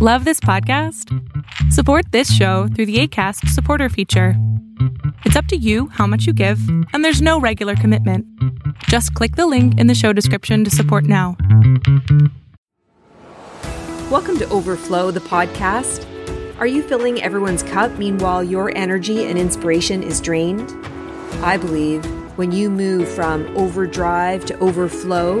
Love this podcast? Support this show through the ACAST supporter feature. It's up to you how much you give, and there's no regular commitment. Just click the link in the show description to support now. Welcome to Overflow, the podcast. Are you filling everyone's cup meanwhile your energy and inspiration is drained? I believe when you move from overdrive to overflow,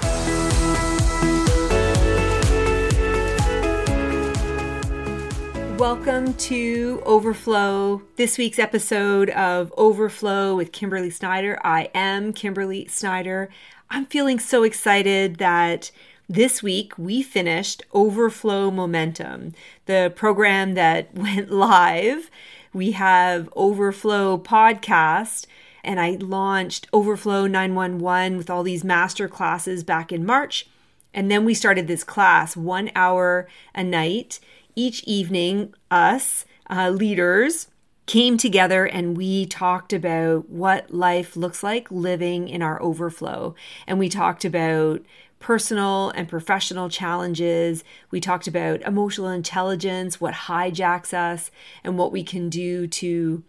Welcome to Overflow, this week's episode of Overflow with Kimberly Snyder. I am Kimberly Snyder. I'm feeling so excited that this week we finished Overflow Momentum, the program that went live. We have Overflow Podcast, and I launched Overflow 911 with all these master classes back in March. And then we started this class, one hour a night each evening, us uh, leaders came together and we talked about what life looks like living in our overflow. And we talked about personal and professional challenges. We talked about emotional intelligence, what hijacks us, and what we can do to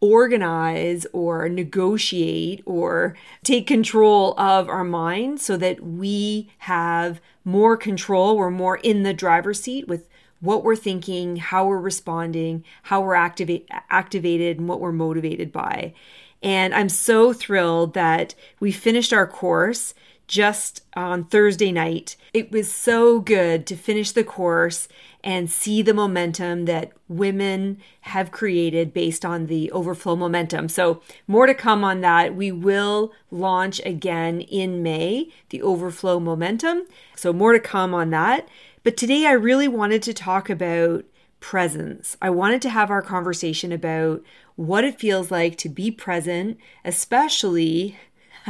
organize or negotiate or take control of our mind so that we have more control. We're more in the driver's seat with what we're thinking, how we're responding, how we're activate, activated, and what we're motivated by. And I'm so thrilled that we finished our course just on Thursday night. It was so good to finish the course and see the momentum that women have created based on the overflow momentum. So, more to come on that. We will launch again in May, the overflow momentum. So, more to come on that. But today I really wanted to talk about presence. I wanted to have our conversation about what it feels like to be present, especially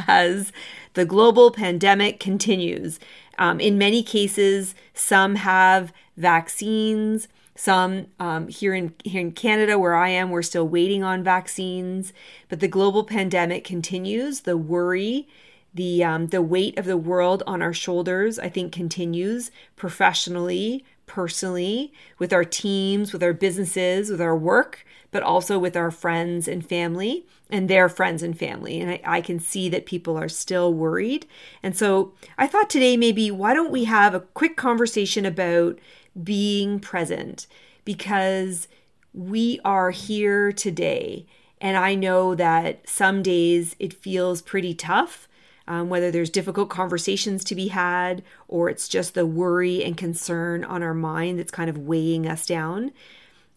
as the global pandemic continues. Um, in many cases, some have vaccines. Some um, here in here in Canada, where I am, we're still waiting on vaccines. But the global pandemic continues. The worry the um, the weight of the world on our shoulders i think continues professionally personally with our teams with our businesses with our work but also with our friends and family and their friends and family. And I, I can see that people are still worried. And so i thought today maybe why don't we have a quick conversation about being present? Because we are here today and I know that some days it feels pretty tough um, whether there's difficult conversations to be had or it's just the worry and concern on our mind that's kind of weighing us down.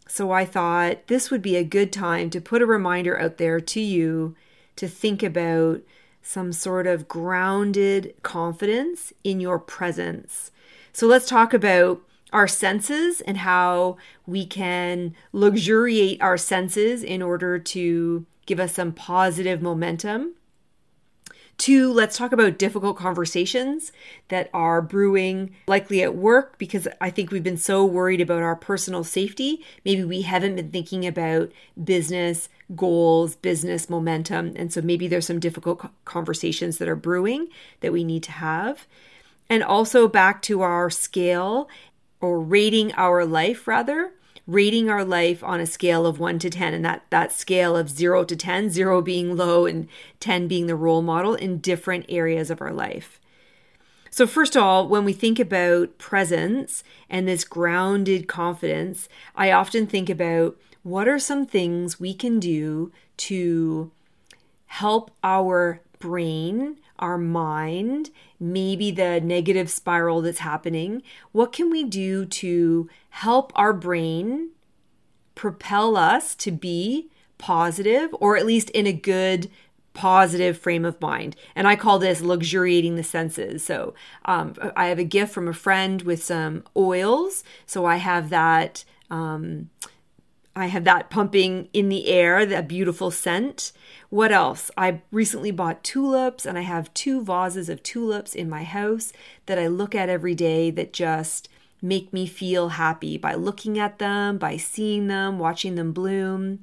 So I thought this would be a good time to put a reminder out there to you to think about some sort of grounded confidence in your presence. So let's talk about our senses and how we can luxuriate our senses in order to give us some positive momentum. Two, let's talk about difficult conversations that are brewing, likely at work, because I think we've been so worried about our personal safety. Maybe we haven't been thinking about business goals, business momentum. And so maybe there's some difficult conversations that are brewing that we need to have. And also back to our scale or rating our life, rather rating our life on a scale of 1 to 10 and that that scale of 0 to 10 0 being low and 10 being the role model in different areas of our life. So first of all when we think about presence and this grounded confidence i often think about what are some things we can do to help our brain, our mind, maybe the negative spiral that's happening, what can we do to help our brain propel us to be positive or at least in a good positive frame of mind. And I call this luxuriating the senses. So um, I have a gift from a friend with some oils. So I have that. Um, I have that pumping in the air, that beautiful scent. What else? I recently bought tulips and I have two vases of tulips in my house that I look at every day that just make me feel happy by looking at them, by seeing them, watching them bloom.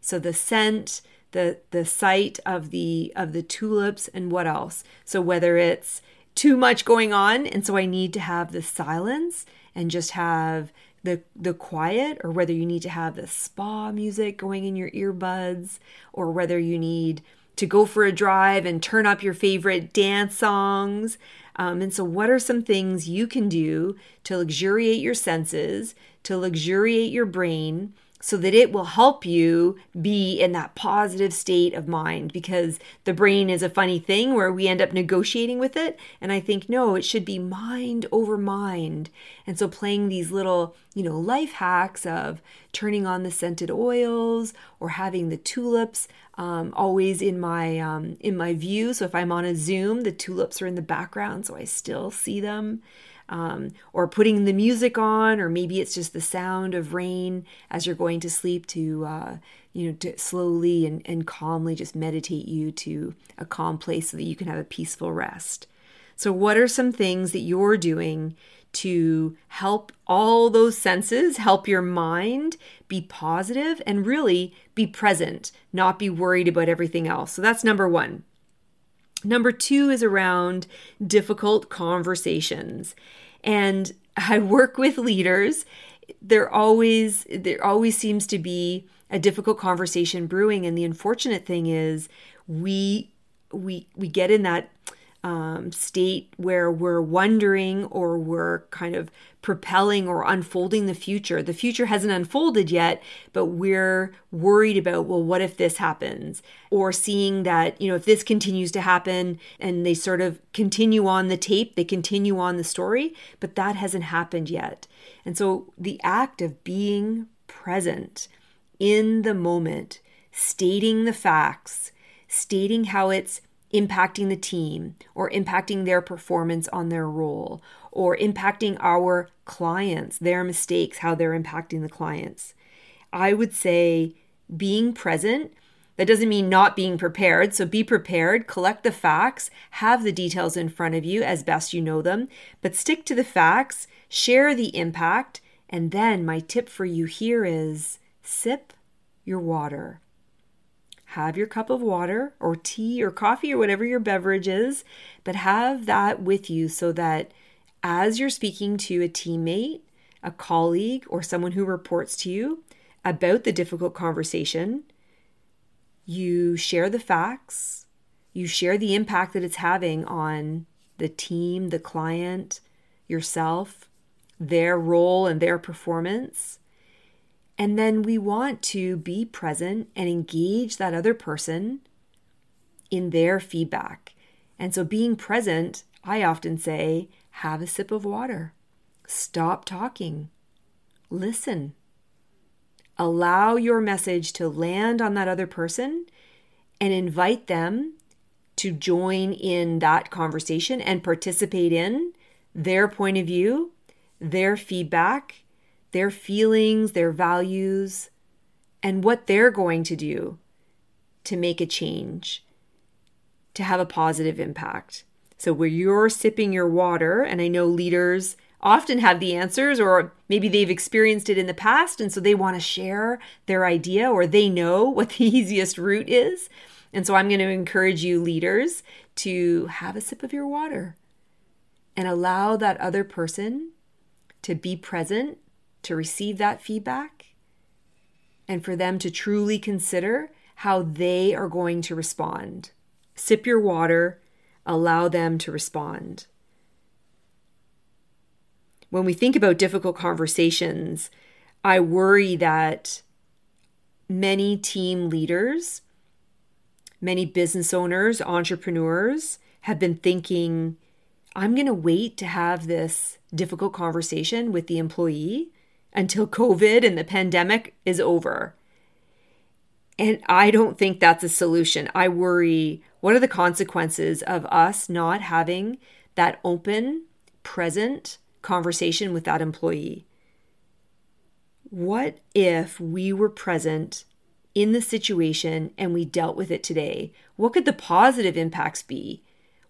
So the scent, the the sight of the of the tulips and what else so whether it's too much going on and so i need to have the silence and just have the the quiet or whether you need to have the spa music going in your earbuds or whether you need to go for a drive and turn up your favorite dance songs. Um, and so what are some things you can do to luxuriate your senses to luxuriate your brain so that it will help you be in that positive state of mind because the brain is a funny thing where we end up negotiating with it. And i think no it should be mind over mind. And so playing these little you know life hacks of turning on the scented oils or having the tulips um, always in my um, in my view. So if i'm on a zoom the tulips are in the background so i still see them um, or putting the music on, or maybe it's just the sound of rain as you're going to sleep to, uh, you know, to slowly and, and calmly just meditate you to a calm place so that you can have a peaceful rest. So, what are some things that you're doing to help all those senses, help your mind be positive and really be present, not be worried about everything else? So, that's number one. Number two is around difficult conversations. And I work with leaders. There always there always seems to be a difficult conversation brewing. And the unfortunate thing is we we we get in that um, state where we're wondering or we're kind of propelling or unfolding the future. The future hasn't unfolded yet, but we're worried about, well, what if this happens? Or seeing that, you know, if this continues to happen and they sort of continue on the tape, they continue on the story, but that hasn't happened yet. And so the act of being present in the moment, stating the facts, stating how it's impacting the team or impacting their performance on their role or impacting our clients, their mistakes, how they're impacting the clients. I would say being present. That doesn't mean not being prepared. So be prepared, collect the facts, have the details in front of you as best you know them, but stick to the facts, share the impact, and then my tip for you here is sip your water have your cup of water or tea or coffee or whatever your beverage is, but have that with you so that as you're speaking to a teammate, a colleague, or someone who reports to you about the difficult conversation, you share the facts, you share the impact that it's having on the team, the client, yourself, their role and their performance. And then we want to be present and engage that other person in their feedback. And so, being present, I often say, have a sip of water, stop talking, listen. Allow your message to land on that other person and invite them to join in that conversation and participate in their point of view, their feedback, their feelings, their values, and what they're going to do to make a change, to have a positive impact. So, where you're sipping your water, and I know leaders often have the answers, or maybe they've experienced it in the past, and so they want to share their idea, or they know what the easiest route is. And so, I'm going to encourage you, leaders, to have a sip of your water and allow that other person to be present to receive that feedback and for them to truly consider how they are going to respond. Sip your water, allow them to respond. When we think about difficult conversations, I worry that many team leaders many business owners, entrepreneurs have been thinking, I'm going to wait to have this difficult conversation with the employee until COVID and the pandemic is over. And I don't think that's a solution. I worry what are the consequences of us not having that open, present conversation with that employee? What if we were present in the situation and we dealt with it today? What could the positive impacts be?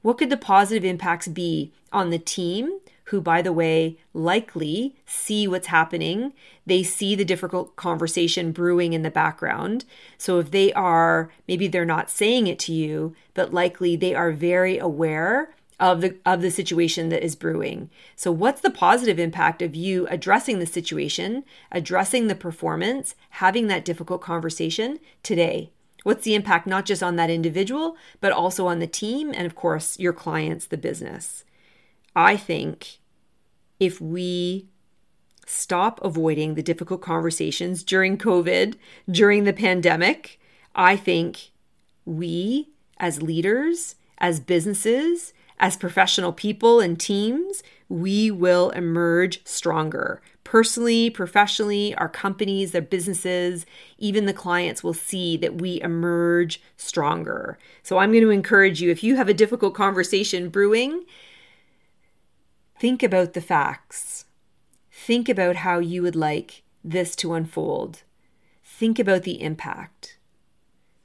What could the positive impacts be on the team, who, by the way, likely see what's happening? They see the difficult conversation brewing in the background. So if they are, maybe they're not saying it to you, but likely they are very aware of the of the situation that is brewing. So what's the positive impact of you addressing the situation, addressing the performance, having that difficult conversation today? What's the impact not just on that individual, but also on the team and, of course, your clients, the business? I think if we stop avoiding the difficult conversations during COVID, during the pandemic, I think we as leaders, as businesses, as professional people and teams, we will emerge stronger personally, professionally, our companies, their businesses, even the clients will see that we emerge stronger. So I'm going to encourage you if you have a difficult conversation brewing, think about the facts. Think about how you would like this to unfold. Think about the impact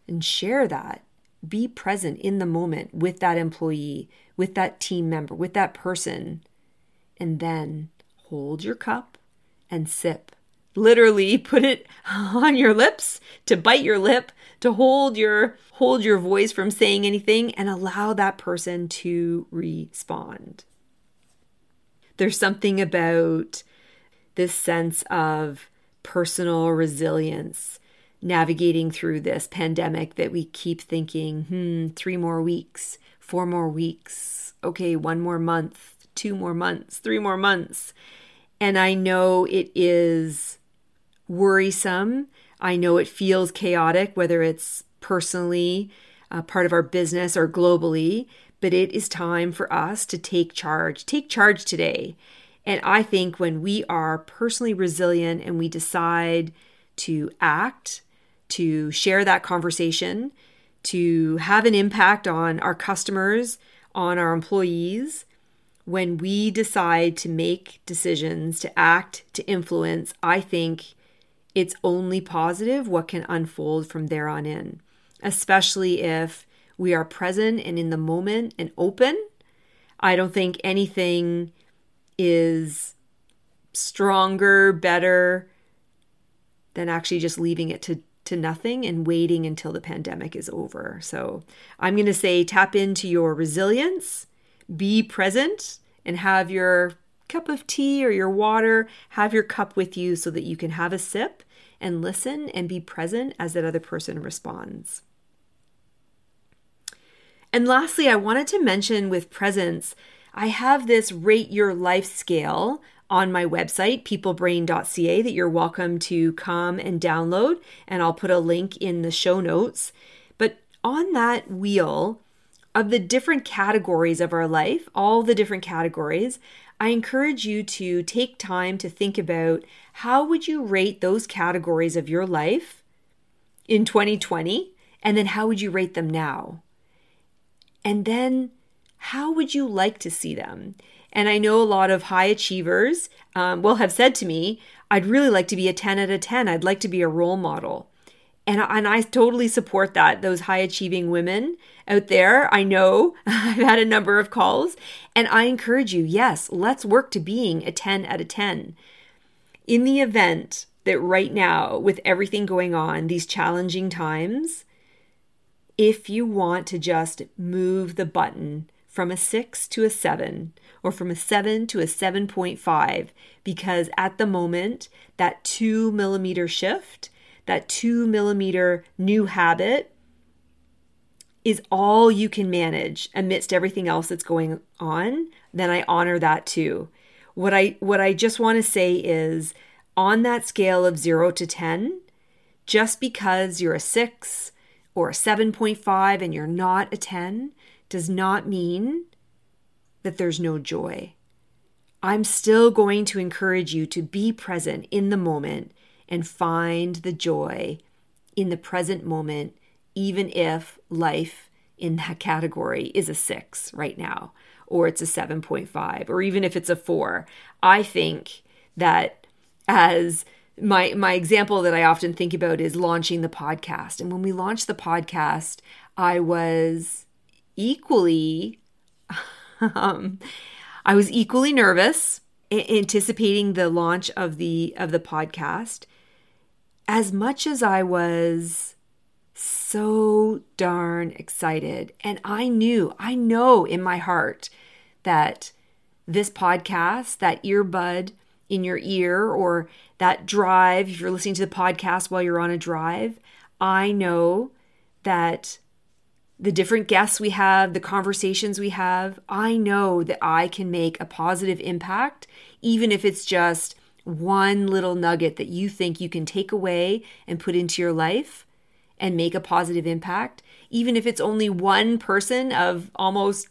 and share that. Be present in the moment with that employee, with that team member, with that person. And then hold your cup and sip. Literally put it on your lips to bite your lip, to hold your hold your voice from saying anything and allow that person to respond. There's something about this sense of personal resilience navigating through this pandemic that we keep thinking, hmm, three more weeks, four more weeks, okay, one more month, two more months, three more months. And I know it is worrisome. I know it feels chaotic, whether it's personally, uh, part of our business, or globally. But it is time for us to take charge. Take charge today. And I think when we are personally resilient and we decide to act, to share that conversation, to have an impact on our customers, on our employees, when we decide to make decisions, to act, to influence, I think it's only positive what can unfold from there on in, especially if we are present and in the moment and open. I don't think anything is stronger, better than actually just leaving it to to nothing and waiting until the pandemic is over. So, I'm going to say tap into your resilience be present and have your cup of tea or your water, have your cup with you so that you can have a sip and listen and be present as that other person responds. And lastly, I wanted to mention with presence, I have this rate your life scale on my website, peoplebrain.ca, that you're welcome to come and download. And I'll put a link in the show notes. But on that wheel, of the different categories of our life, all the different categories, I encourage you to take time to think about how would you rate those categories of your life in 2020 and then how would you rate them now? And then how would you like to see them? And I know a lot of high achievers um, will have said to me, I'd really like to be a 10 out of 10. I'd like to be a role model. And, and I totally support that. Those high achieving women out there, I know I've had a number of calls, and I encourage you yes, let's work to being a 10 out of 10. In the event that right now, with everything going on, these challenging times, if you want to just move the button from a six to a seven, or from a seven to a 7.5, because at the moment, that two millimeter shift that two millimeter new habit is all you can manage amidst everything else that's going on, then I honor that too. What I what I just want to say is on that scale of 0 to 10, just because you're a 6 or a 7.5 and you're not a 10 does not mean that there's no joy. I'm still going to encourage you to be present in the moment and find the joy in the present moment, even if life in that category is a six right now, or it's a 7.5, or even if it's a four. I think that as my my example that I often think about is launching the podcast. And when we launched the podcast, I was equally um, I was equally nervous anticipating the launch of the of the podcast as much as I was so darn excited and I knew I know in my heart that this podcast that earbud in your ear or that drive if you're listening to the podcast while you're on a drive I know that the different guests we have, the conversations we have, I know that I can make a positive impact, even if it's just one little nugget that you think you can take away and put into your life and make a positive impact, even if it's only one person of almost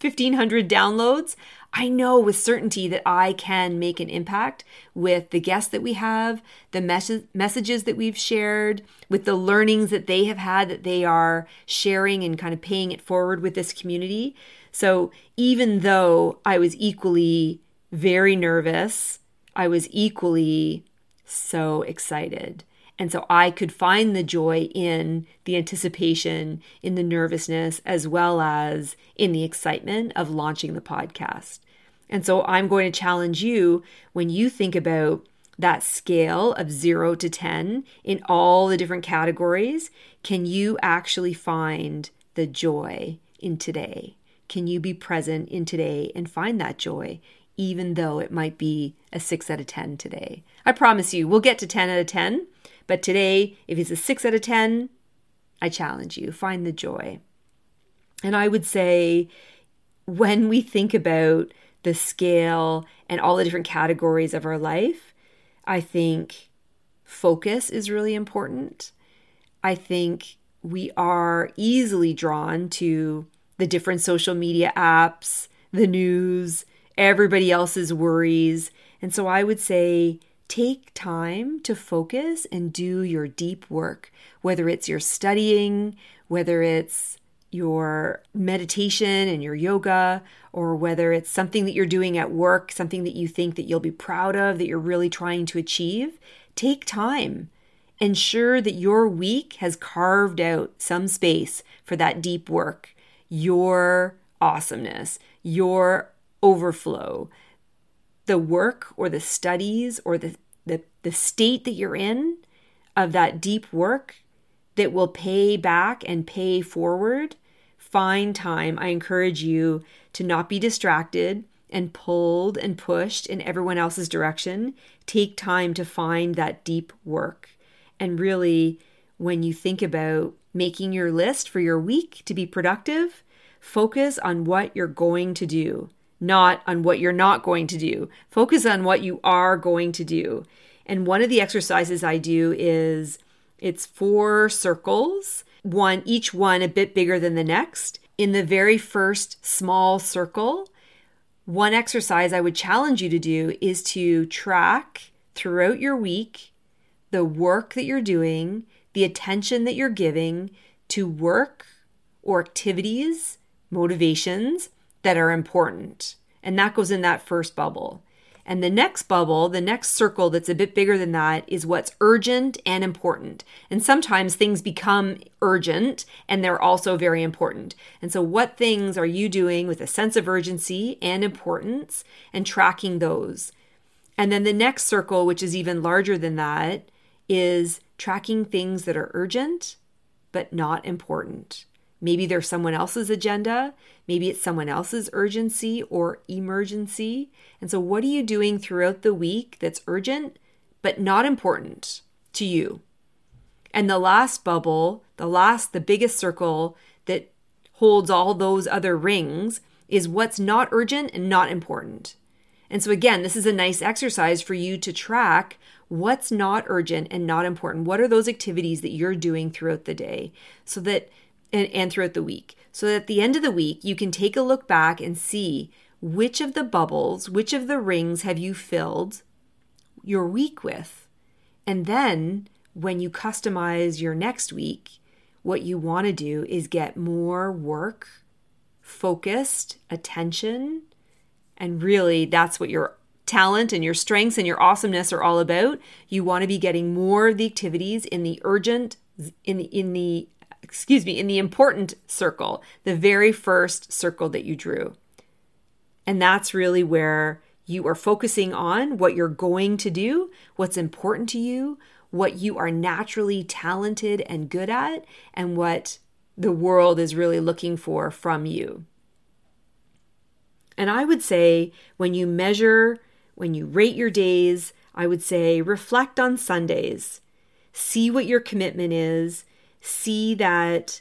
1500 downloads, I know with certainty that I can make an impact with the guests that we have, the mes- messages that we've shared, with the learnings that they have had that they are sharing and kind of paying it forward with this community. So even though I was equally very nervous, I was equally so excited. And so I could find the joy in the anticipation, in the nervousness, as well as in the excitement of launching the podcast. And so I'm going to challenge you when you think about that scale of zero to 10 in all the different categories. Can you actually find the joy in today? Can you be present in today and find that joy, even though it might be a six out of 10 today? I promise you, we'll get to 10 out of 10. But today, if it's a six out of 10, I challenge you, find the joy. And I would say, when we think about the scale and all the different categories of our life, I think focus is really important. I think we are easily drawn to the different social media apps, the news, everybody else's worries. And so I would say take time to focus and do your deep work, whether it's your studying, whether it's your meditation and your yoga, or whether it's something that you're doing at work, something that you think that you'll be proud of, that you're really trying to achieve, take time. Ensure that your week has carved out some space for that deep work, your awesomeness, your overflow, the work or the studies or the, the, the state that you're in of that deep work that will pay back and pay forward, find time. I encourage you to not be distracted and pulled and pushed in everyone else's direction. Take time to find that deep work. And really, when you think about making your list for your week to be productive, focus on what you're going to do not on what you're not going to do. Focus on what you are going to do. And one of the exercises I do is it's four circles, one each one a bit bigger than the next. In the very first small circle, one exercise I would challenge you to do is to track throughout your week the work that you're doing, the attention that you're giving to work or activities, motivations that are important. And that goes in that first bubble. And the next bubble, the next circle that's a bit bigger than that, is what's urgent and important. And sometimes things become urgent and they're also very important. And so, what things are you doing with a sense of urgency and importance and tracking those? And then the next circle, which is even larger than that, is tracking things that are urgent but not important. Maybe there's someone else's agenda. Maybe it's someone else's urgency or emergency. And so, what are you doing throughout the week that's urgent but not important to you? And the last bubble, the last, the biggest circle that holds all those other rings is what's not urgent and not important. And so, again, this is a nice exercise for you to track what's not urgent and not important. What are those activities that you're doing throughout the day so that and, and throughout the week? So that at the end of the week, you can take a look back and see which of the bubbles, which of the rings have you filled your week with? And then when you customize your next week, what you want to do is get more work, focused attention, and really that's what your talent and your strengths and your awesomeness are all about. You want to be getting more of the activities in the urgent in in the excuse me, in the important circle, the very first circle that you drew. And that's really where you are focusing on what you're going to do, what's important to you, what you are naturally talented and good at, and what the world is really looking for from you. And I would say when you measure, when you rate your days, I would say reflect on Sundays. See what your commitment is. See that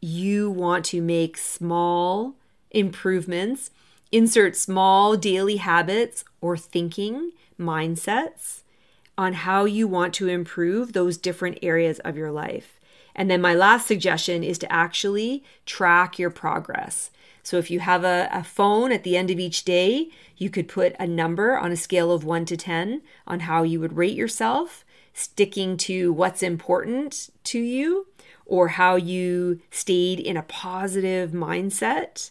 you want to make small improvements, insert small daily habits or thinking mindsets on how you want to improve those different areas of your life. And then my last suggestion is to actually track your progress. So if you have a, a, phone at the end of each day, you could put a number on a scale of 1 to 10 on how you would rate yourself, sticking to what's important to you, or how you stayed in a positive mindset.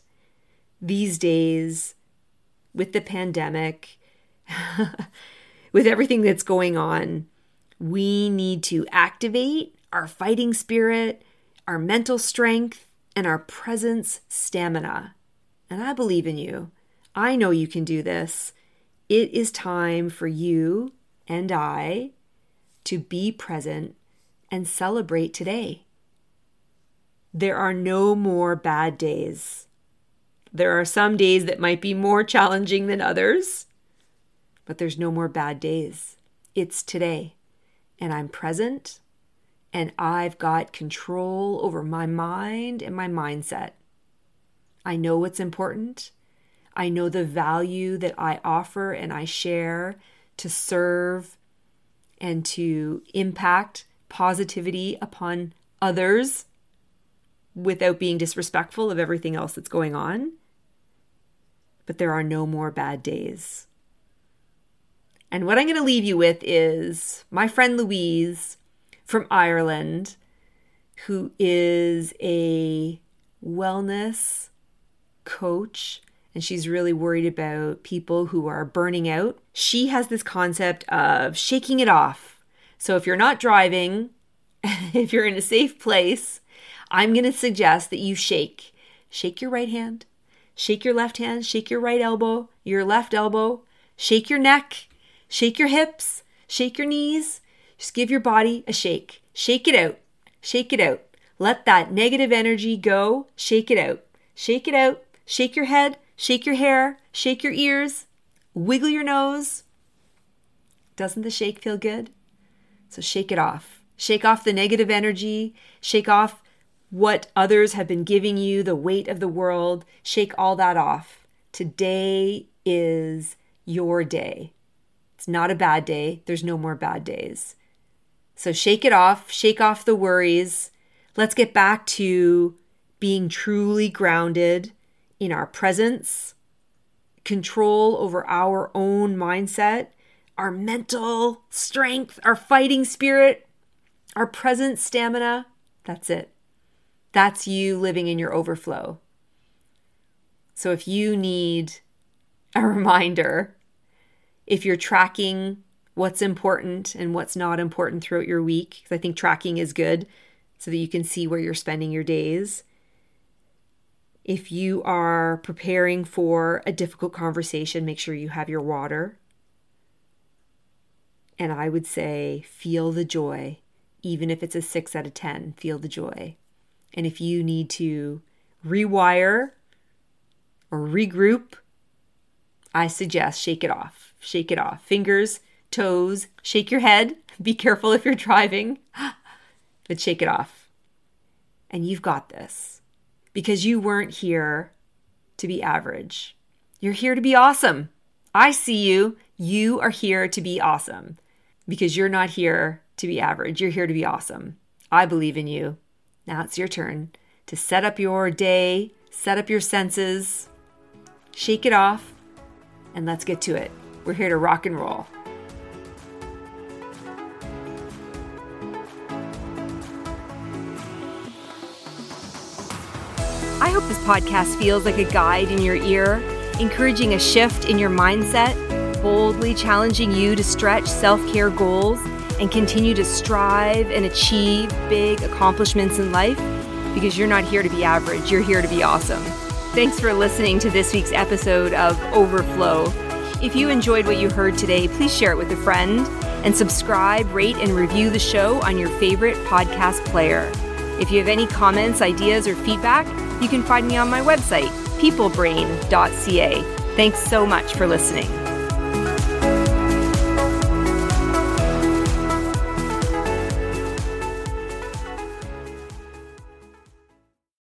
These days, with the pandemic, with everything that's going on, we need to activate our fighting spirit, our mental strength, and our presence stamina. And I believe in you. I know you can do this. It is time for you and I to be present and celebrate today. There are no more bad days. There are some days that might be more challenging than others but there's no more bad days. It's today, and I'm present, and I've got control over my mind and my mindset. I know what's important. I know the value that I offer and I share to serve and to impact positivity upon others without being disrespectful of everything else that's going on. But there are no more bad days. And what I'm going to leave you with is my friend Louise from Ireland, who is a wellness coach and she's really worried about people who are burning out. She has this concept of shaking it off. So if you're not driving, if you're in a safe place, I'm going to suggest that you shake. Shake your right hand, shake your left hand, shake your right elbow, your left elbow, shake your neck, Shake your hips, shake your knees, just give your body a shake. Shake it out. Shake it out. Let that negative energy go. Shake it out. Shake it out. Shake your head, shake your hair, shake your ears, wiggle your nose. Doesn't the shake feel good? So shake it off. Shake off the negative energy. Shake off what others have been giving you, the weight of the world. Shake all that off. Today is your day. It's not a bad day. There's no more bad days. So shake it off, shake off the worries. Let's get back to being truly grounded in our presence, control over our own mindset, our mental strength, our fighting spirit, our present stamina. That's it. That's you living in your overflow. So if you need a reminder if you're tracking what's important and what's not important throughout your week, because I think tracking is good so that you can see where you're spending your days. If you are preparing for a difficult conversation, make sure you have your water. And I would say, feel the joy, even if it's a six out of 10, feel the joy. And if you need to rewire or regroup, I suggest shake it off shake it off. Fingers, toes, shake your head. Be careful if you're driving, but shake it off. And you've got this because you weren't here to be average. You're here to be awesome. I see you. You are here to be awesome. because you're not here to be average. You're here to be awesome. I believe in you. Now it's your turn to set up your day, set up your senses, shake it off, and let's get to it. We're here to rock and roll. I hope this podcast feels like a guide in your ear, encouraging a shift in your mindset, boldly challenging you to stretch self care goals and continue to strive and achieve big accomplishments in life because you're not here to be average, you're here to be awesome. Thanks for listening to this week's episode of Overflow. If you enjoyed what you heard today, please share it with a friend and subscribe, rate, and review the show on your favorite podcast player. If you have any comments, ideas, or feedback, you can find me on my website, peoplebrain.ca. Thanks so much for listening.